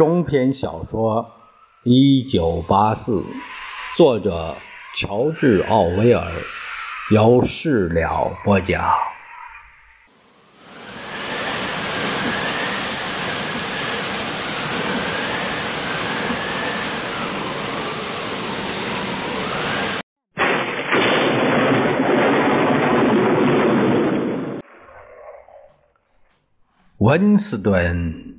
中篇小说《一九八四》，作者乔治·奥威尔，由事了播讲。温斯顿。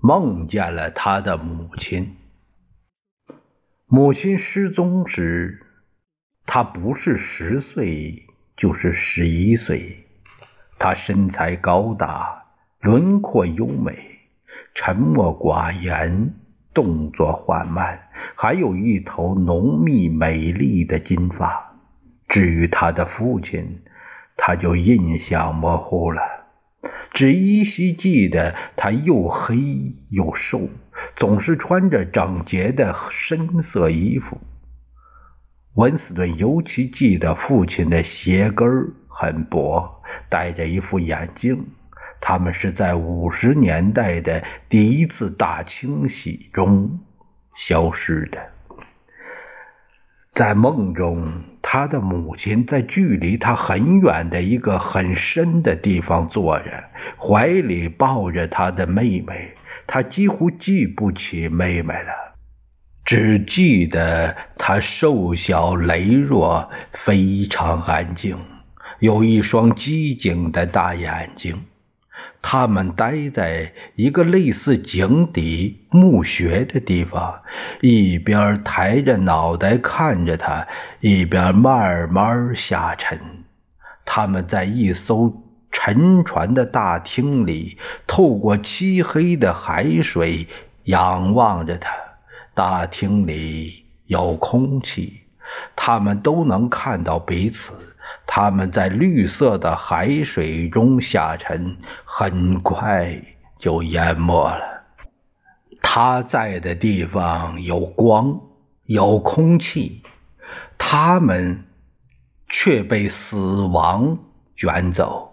梦见了他的母亲。母亲失踪时，他不是十岁，就是十一岁。他身材高大，轮廓优美，沉默寡言，动作缓慢，还有一头浓密美丽的金发。至于他的父亲，他就印象模糊了。只依稀记得他又黑又瘦，总是穿着整洁的深色衣服。温斯顿尤其记得父亲的鞋跟很薄，戴着一副眼镜。他们是在五十年代的第一次大清洗中消失的。在梦中，他的母亲在距离他很远的一个很深的地方坐着，怀里抱着他的妹妹。他几乎记不起妹妹了，只记得她瘦小羸弱，非常安静，有一双机警的大眼睛。他们待在一个类似井底墓穴的地方，一边抬着脑袋看着他，一边慢慢下沉。他们在一艘沉船的大厅里，透过漆黑的海水仰望着他。大厅里有空气，他们都能看到彼此。他们在绿色的海水中下沉，很快就淹没了。他在的地方有光，有空气，他们却被死亡卷走。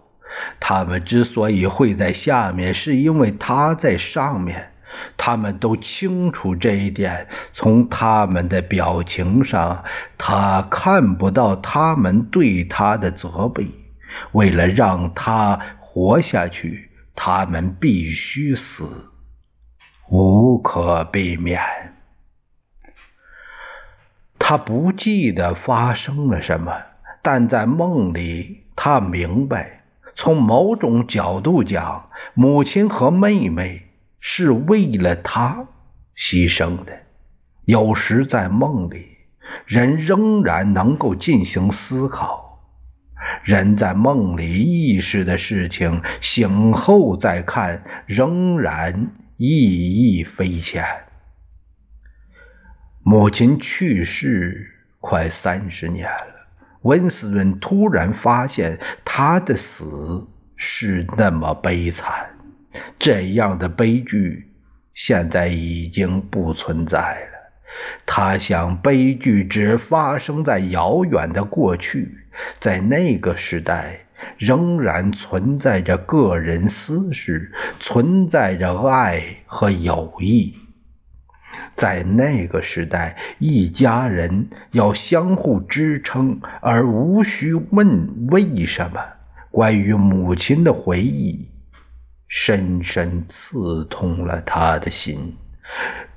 他们之所以会在下面，是因为他在上面。他们都清楚这一点，从他们的表情上，他看不到他们对他的责备。为了让他活下去，他们必须死，无可避免。他不记得发生了什么，但在梦里，他明白，从某种角度讲，母亲和妹妹。是为了他牺牲的。有时在梦里，人仍然能够进行思考。人在梦里意识的事情，醒后再看，仍然意义非浅。母亲去世快三十年了，温斯顿突然发现，他的死是那么悲惨。这样的悲剧现在已经不存在了。他想，悲剧只发生在遥远的过去，在那个时代仍然存在着个人私事，存在着爱和友谊。在那个时代，一家人要相互支撑，而无需问为什么。关于母亲的回忆。深深刺痛了他的心，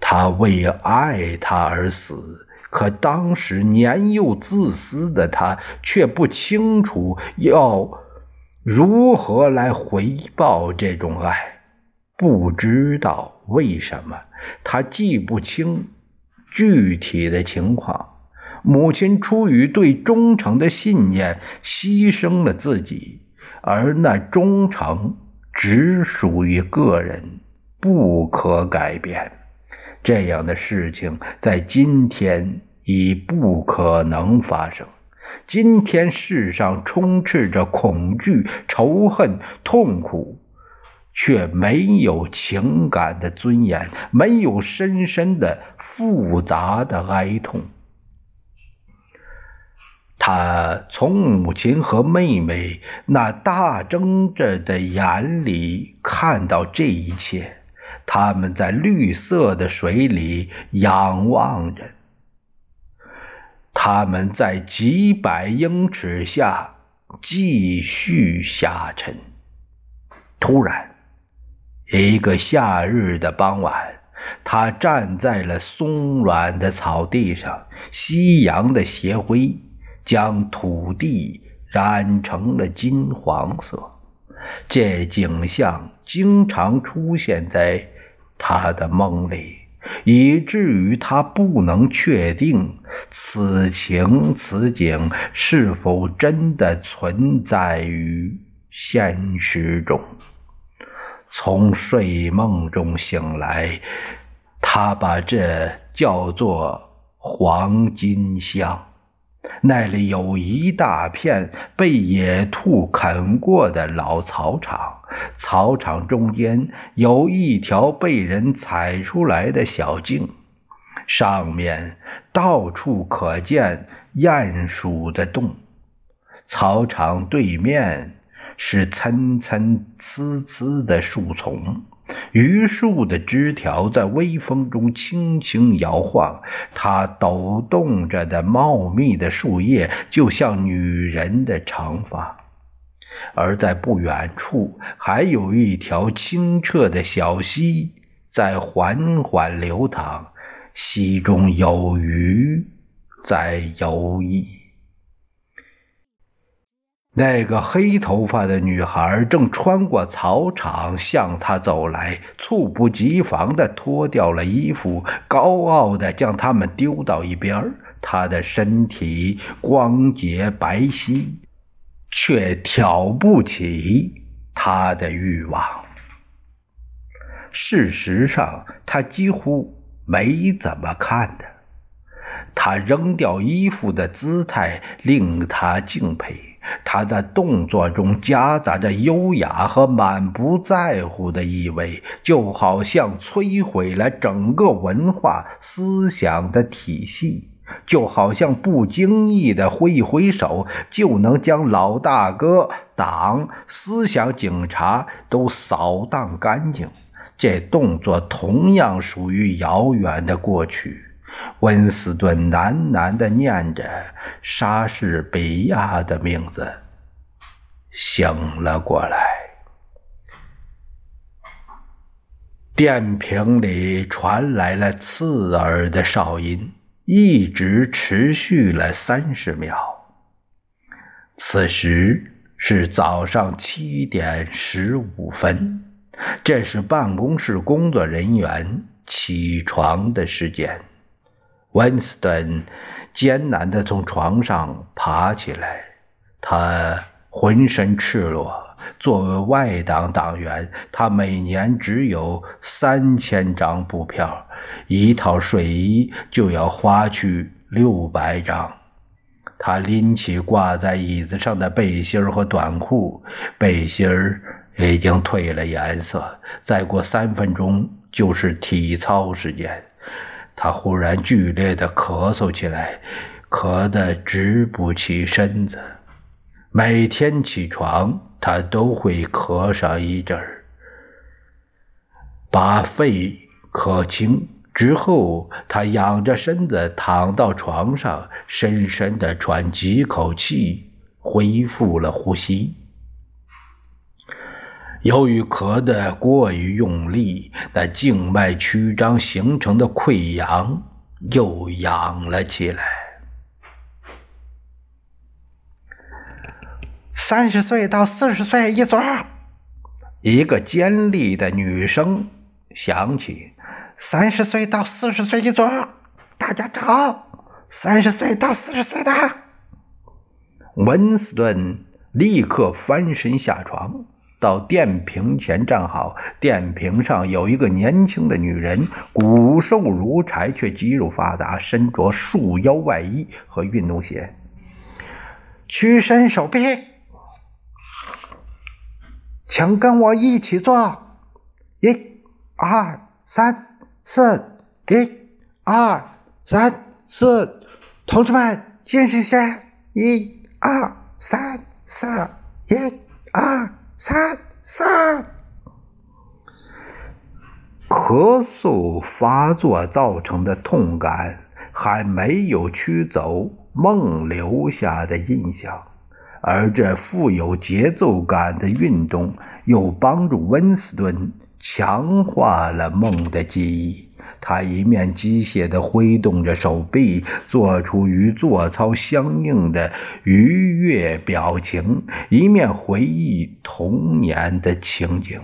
他为爱他而死，可当时年幼自私的他却不清楚要如何来回报这种爱，不知道为什么，他记不清具体的情况。母亲出于对忠诚的信念，牺牲了自己，而那忠诚。只属于个人，不可改变。这样的事情在今天已不可能发生。今天世上充斥着恐惧、仇恨、痛苦，却没有情感的尊严，没有深深的、复杂的哀痛。他从母亲和妹妹那大睁着的眼里看到这一切，他们在绿色的水里仰望着，他们在几百英尺下继续下沉。突然，一个夏日的傍晚，他站在了松软的草地上，夕阳的斜晖将土地染成了金黄色。这景象经常出现在他的梦里，以至于他不能确定此情此景是否真的存在于现实中。从睡梦中醒来，他把这叫做黄金乡。那里有一大片被野兔啃过的老草场，草场中间有一条被人踩出来的小径，上面到处可见鼹鼠的洞。草场对面是参参差差的树丛。榆树的枝条在微风中轻轻摇晃，它抖动着的茂密的树叶就像女人的长发。而在不远处，还有一条清澈的小溪在缓缓流淌，溪中有鱼在游弋。那个黑头发的女孩正穿过草场向他走来，猝不及防地脱掉了衣服，高傲地将它们丢到一边。她的身体光洁白皙，却挑不起他的欲望。事实上，他几乎没怎么看的。他扔掉衣服的姿态令他敬佩。他的动作中夹杂着优雅和满不在乎的意味，就好像摧毁了整个文化思想的体系，就好像不经意的挥一挥手，就能将老大哥、党、思想警察都扫荡干净。这动作同样属于遥远的过去。温斯顿喃喃地念着。莎士比亚的名字醒了过来。电瓶里传来了刺耳的哨音，一直持续了三十秒。此时是早上七点十五分，这是办公室工作人员起床的时间。温斯顿。艰难地从床上爬起来，他浑身赤裸。作为外党党员，他每年只有三千张布票，一套睡衣就要花去六百张。他拎起挂在椅子上的背心和短裤，背心已经褪了颜色。再过三分钟就是体操时间。他忽然剧烈的咳嗽起来，咳得直不起身子。每天起床，他都会咳上一阵儿。把肺咳清之后，他仰着身子躺到床上，深深的喘几口气，恢复了呼吸。由于咳得过于用力，那静脉曲张形成的溃疡又痒了起来。三十岁到四十岁一组，一个尖利的女声响起：“三十岁到四十岁一组，大家找三十岁到四十岁的。”温斯顿立刻翻身下床。到电瓶前站好，电瓶上有一个年轻的女人，骨瘦如柴，却肌肉发达，身着束腰外衣和运动鞋。屈伸手臂，请跟我一起做，一、二、三、四，一、二、三、四，同志们，精神些，一、二、三、四，一、二。三三，咳嗽发作造成的痛感还没有驱走梦留下的印象，而这富有节奏感的运动又帮助温斯顿强化了梦的记忆。他一面机械地挥动着手臂，做出与做操相应的愉悦表情，一面回忆童年的情景。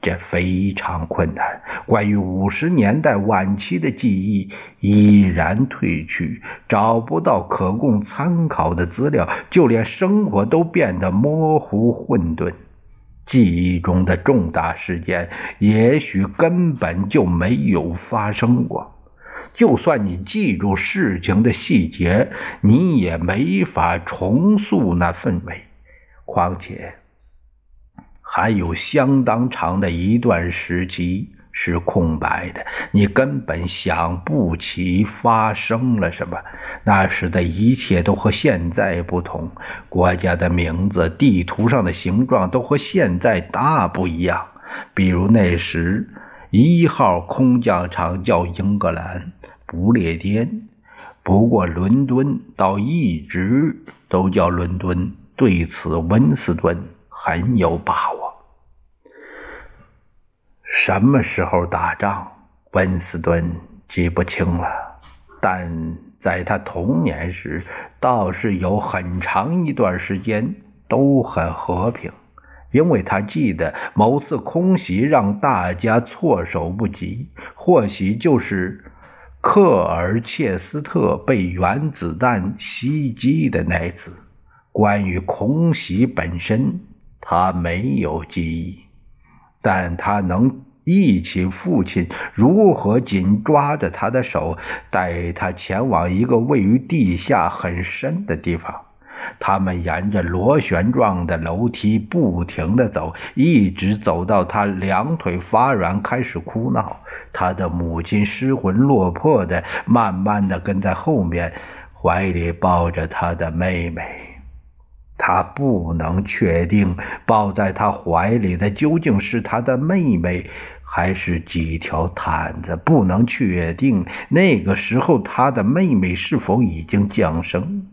这非常困难。关于五十年代晚期的记忆已然褪去，找不到可供参考的资料，就连生活都变得模糊混沌。记忆中的重大事件，也许根本就没有发生过。就算你记住事情的细节，你也没法重塑那氛围。况且，还有相当长的一段时期。是空白的，你根本想不起发生了什么。那时的一切都和现在不同，国家的名字、地图上的形状都和现在大不一样。比如那时，一号空降场叫英格兰不列颠，不过伦敦倒一直都叫伦敦。对此，温斯顿很有把握。什么时候打仗，温斯顿记不清了。但在他童年时，倒是有很长一段时间都很和平，因为他记得某次空袭让大家措手不及，或许就是克尔切斯特被原子弹袭击的那次。关于空袭本身，他没有记忆。但他能忆起父亲如何紧抓着他的手，带他前往一个位于地下很深的地方。他们沿着螺旋状的楼梯不停地走，一直走到他两腿发软，开始哭闹。他的母亲失魂落魄地慢慢地跟在后面，怀里抱着他的妹妹。他不能确定抱在他怀里的究竟是他的妹妹，还是几条毯子。不能确定那个时候他的妹妹是否已经降生。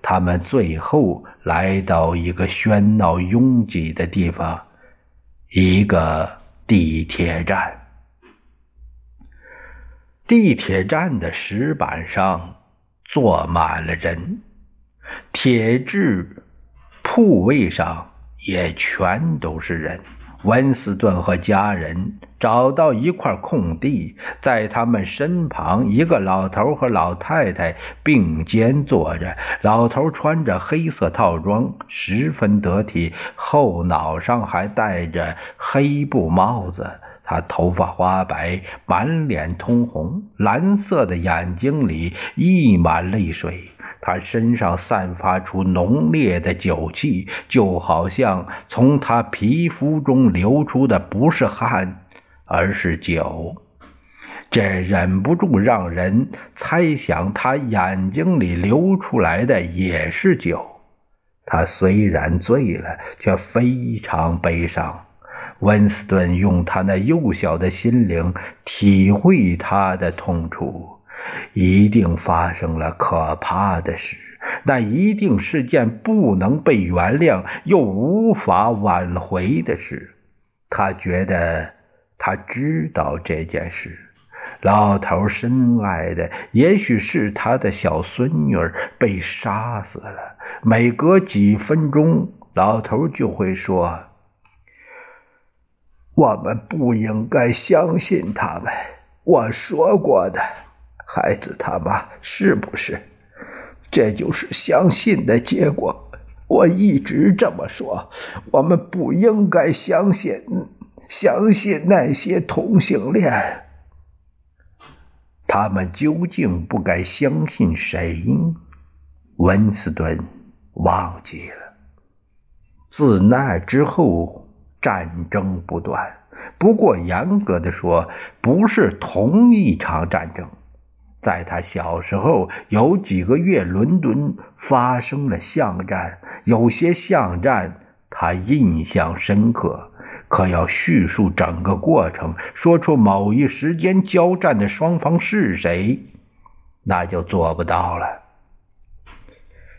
他们最后来到一个喧闹拥挤的地方，一个地铁站。地铁站的石板上坐满了人。铁质铺位上也全都是人。温斯顿和家人找到一块空地，在他们身旁，一个老头和老太太并肩坐着。老头穿着黑色套装，十分得体，后脑上还戴着黑布帽子。他头发花白，满脸通红，蓝色的眼睛里溢满泪水。他身上散发出浓烈的酒气，就好像从他皮肤中流出的不是汗，而是酒。这忍不住让人猜想，他眼睛里流出来的也是酒。他虽然醉了，却非常悲伤。温斯顿用他那幼小的心灵体会他的痛楚。一定发生了可怕的事，那一定是件不能被原谅又无法挽回的事。他觉得他知道这件事。老头深爱的也许是他的小孙女儿被杀死了。每隔几分钟，老头就会说：“我们不应该相信他们。”我说过的。孩子他妈是不是？这就是相信的结果。我一直这么说。我们不应该相信，相信那些同性恋。他们究竟不该相信谁？温斯顿忘记了。自那之后，战争不断。不过，严格的说，不是同一场战争。在他小时候，有几个月，伦敦发生了巷战，有些巷战他印象深刻。可要叙述整个过程，说出某一时间交战的双方是谁，那就做不到了，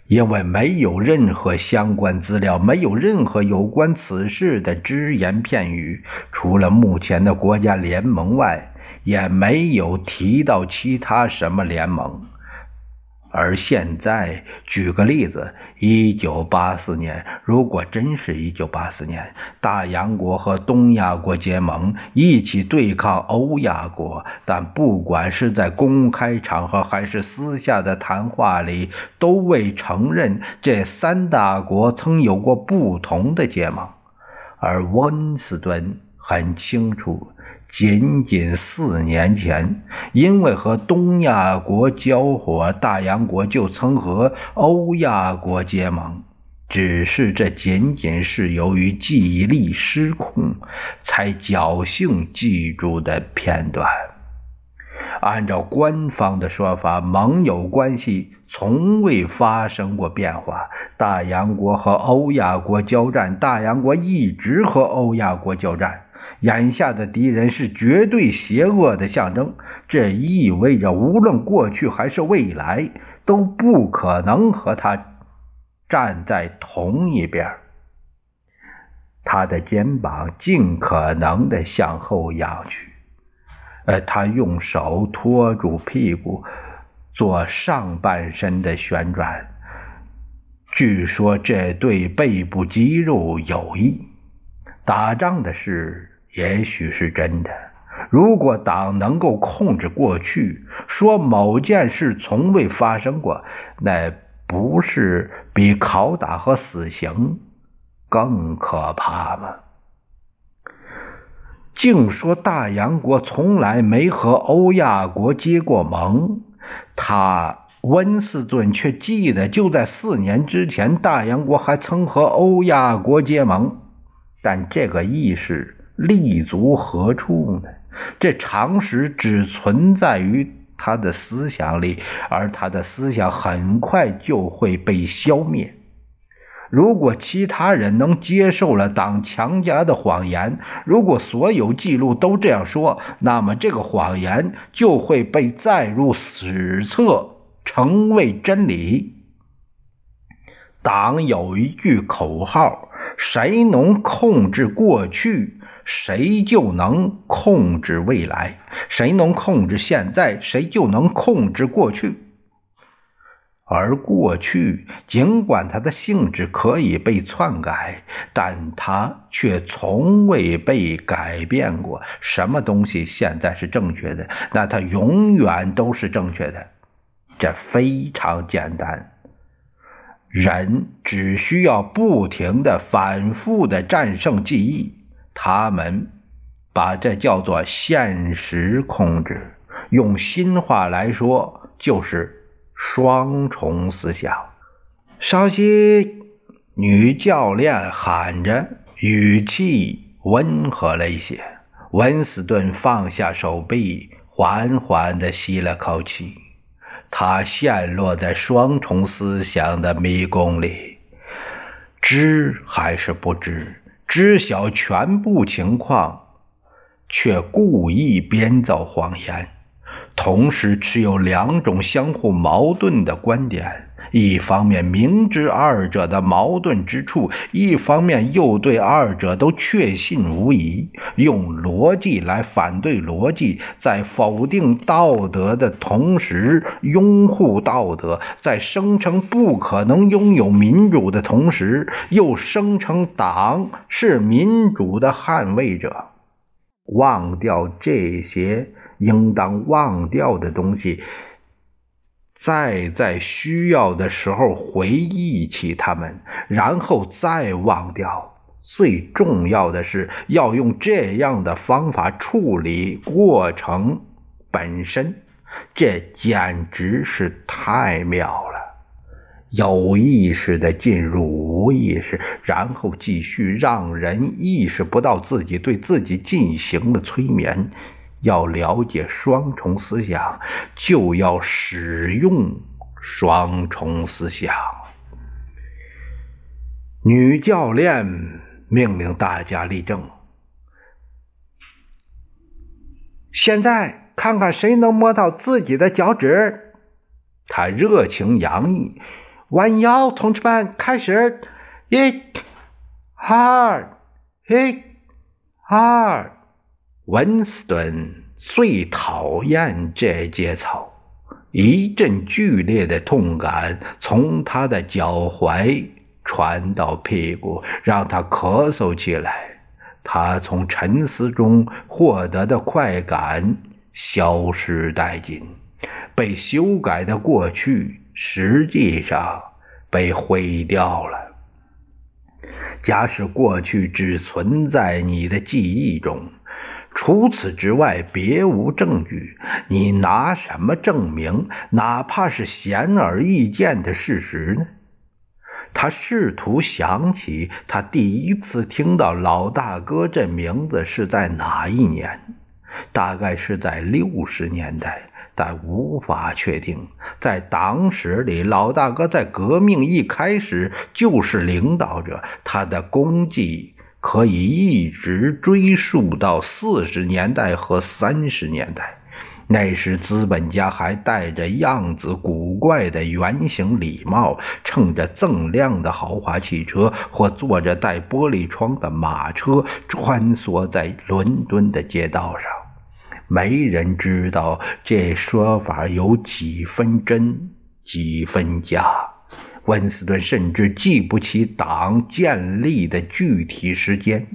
因为没有任何相关资料，没有任何有关此事的只言片语，除了目前的国家联盟外，也没有提到其他什么联盟。而现在，举个例子，一九八四年，如果真是一九八四年，大洋国和东亚国结盟，一起对抗欧亚国，但不管是在公开场合还是私下的谈话里，都未承认这三大国曾有过不同的结盟，而温斯顿很清楚。仅仅四年前，因为和东亚国交火，大洋国就曾和欧亚国结盟。只是这仅仅是由于记忆力失控，才侥幸记住的片段。按照官方的说法，盟友关系从未发生过变化。大洋国和欧亚国交战，大洋国一直和欧亚国交战。眼下的敌人是绝对邪恶的象征，这意味着无论过去还是未来都不可能和他站在同一边。他的肩膀尽可能的向后仰去，呃，他用手托住屁股，做上半身的旋转。据说这对背部肌肉有益。打仗的事。也许是真的。如果党能够控制过去，说某件事从未发生过，那不是比拷打和死刑更可怕吗？净说大洋国从来没和欧亚国结过盟，他温斯顿却记得，就在四年之前，大洋国还曾和欧亚国结盟。但这个意识。立足何处呢？这常识只存在于他的思想里，而他的思想很快就会被消灭。如果其他人能接受了党强加的谎言，如果所有记录都这样说，那么这个谎言就会被载入史册，成为真理。党有一句口号：谁能控制过去？谁就能控制未来？谁能控制现在？谁就能控制过去。而过去，尽管它的性质可以被篡改，但它却从未被改变过。什么东西现在是正确的，那它永远都是正确的。这非常简单。人只需要不停的、反复的战胜记忆。他们把这叫做现实控制，用新话来说就是双重思想。稍息，女教练喊着，语气温和了一些。温斯顿放下手臂，缓缓地吸了口气。他陷落在双重思想的迷宫里，知还是不知？知晓全部情况，却故意编造谎言，同时持有两种相互矛盾的观点。一方面明知二者的矛盾之处，一方面又对二者都确信无疑，用逻辑来反对逻辑，在否定道德的同时拥护道德，在声称不可能拥有民主的同时，又声称党是民主的捍卫者。忘掉这些应当忘掉的东西。再在需要的时候回忆起他们，然后再忘掉。最重要的是要用这样的方法处理过程本身，这简直是太妙了。有意识的进入无意识，然后继续让人意识不到自己对自己进行了催眠。要了解双重思想，就要使用双重思想。女教练命令大家立正，现在看看谁能摸到自己的脚趾。他热情洋溢，弯腰，同志们，开始，一、二，一、二。温斯顿最讨厌这节操，一阵剧烈的痛感从他的脚踝传到屁股，让他咳嗽起来。他从沉思中获得的快感消失殆尽，被修改的过去实际上被毁掉了。假使过去只存在你的记忆中，除此之外别无证据，你拿什么证明哪怕是显而易见的事实呢？他试图想起他第一次听到“老大哥”这名字是在哪一年，大概是在六十年代，但无法确定。在党史里，老大哥在革命一开始就是领导者，他的功绩可以一直追溯到四十年代和三十年代。那时，资本家还戴着样子古怪的圆形礼帽，乘着锃亮的豪华汽车，或坐着带玻璃窗的马车，穿梭在伦敦的街道上。没人知道这说法有几分真，几分假。温斯顿甚至记不起党建立的具体时间。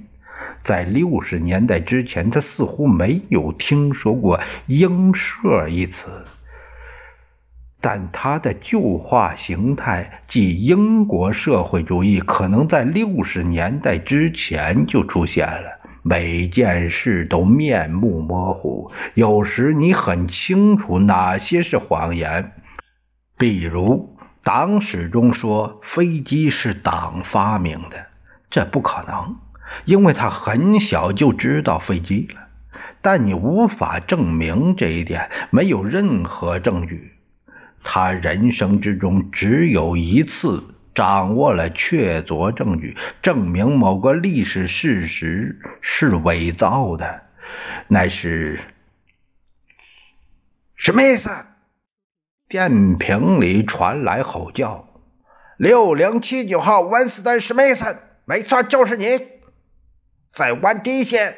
在六十年代之前，他似乎没有听说过“英社”一词，但他的旧化形态即英国社会主义，可能在六十年代之前就出现了。每件事都面目模糊，有时你很清楚哪些是谎言，比如党史中说飞机是党发明的，这不可能。因为他很小就知道飞机了，但你无法证明这一点，没有任何证据。他人生之中只有一次掌握了确凿证据，证明某个历史事实是伪造的，乃是什么意思？电瓶里传来吼叫：“六零七九号，温斯顿·史密斯，没错，就是你。”再弯低些，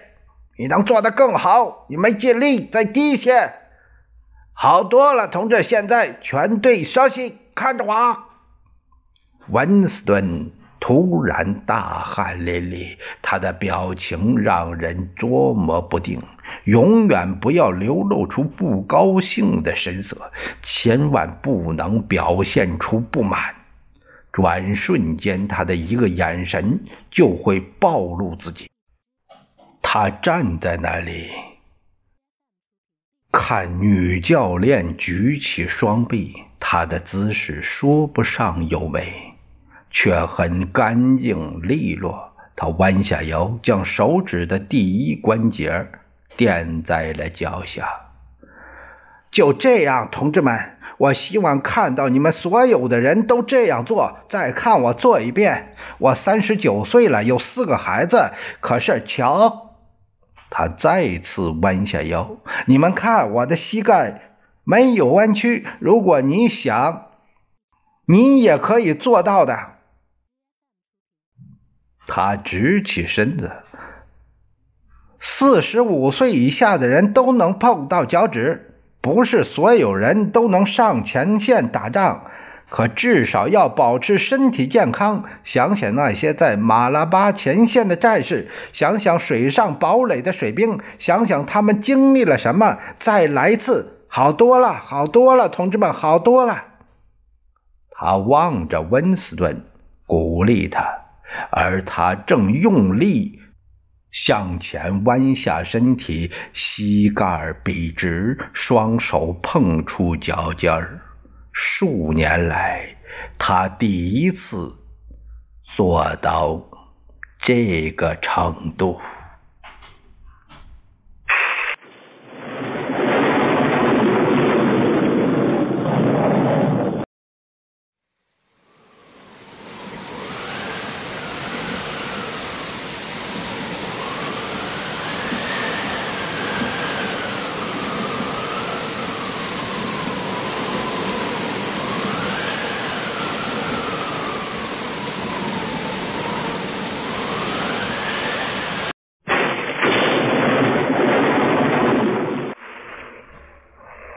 你能做得更好。你没尽力，再低些，好多了，同志。现在全队稍息，看着我。温斯顿突然大汗淋漓，他的表情让人捉摸不定。永远不要流露出不高兴的神色，千万不能表现出不满。转瞬间，他的一个眼神就会暴露自己。他站在那里，看女教练举起双臂，她的姿势说不上优美，却很干净利落。他弯下腰，将手指的第一关节垫在了脚下。就这样，同志们，我希望看到你们所有的人都这样做。再看我做一遍。我三十九岁了，有四个孩子，可是瞧。他再次弯下腰，你们看，我的膝盖没有弯曲。如果你想，你也可以做到的。他直起身子。四十五岁以下的人都能碰到脚趾，不是所有人都能上前线打仗。可至少要保持身体健康。想想那些在马拉巴前线的战士，想想水上堡垒的水兵，想想他们经历了什么。再来一次，好多了，好多了，同志们，好多了。他望着温斯顿，鼓励他，而他正用力向前弯下身体，膝盖笔直，双手碰触脚尖儿。数年来，他第一次做到这个程度。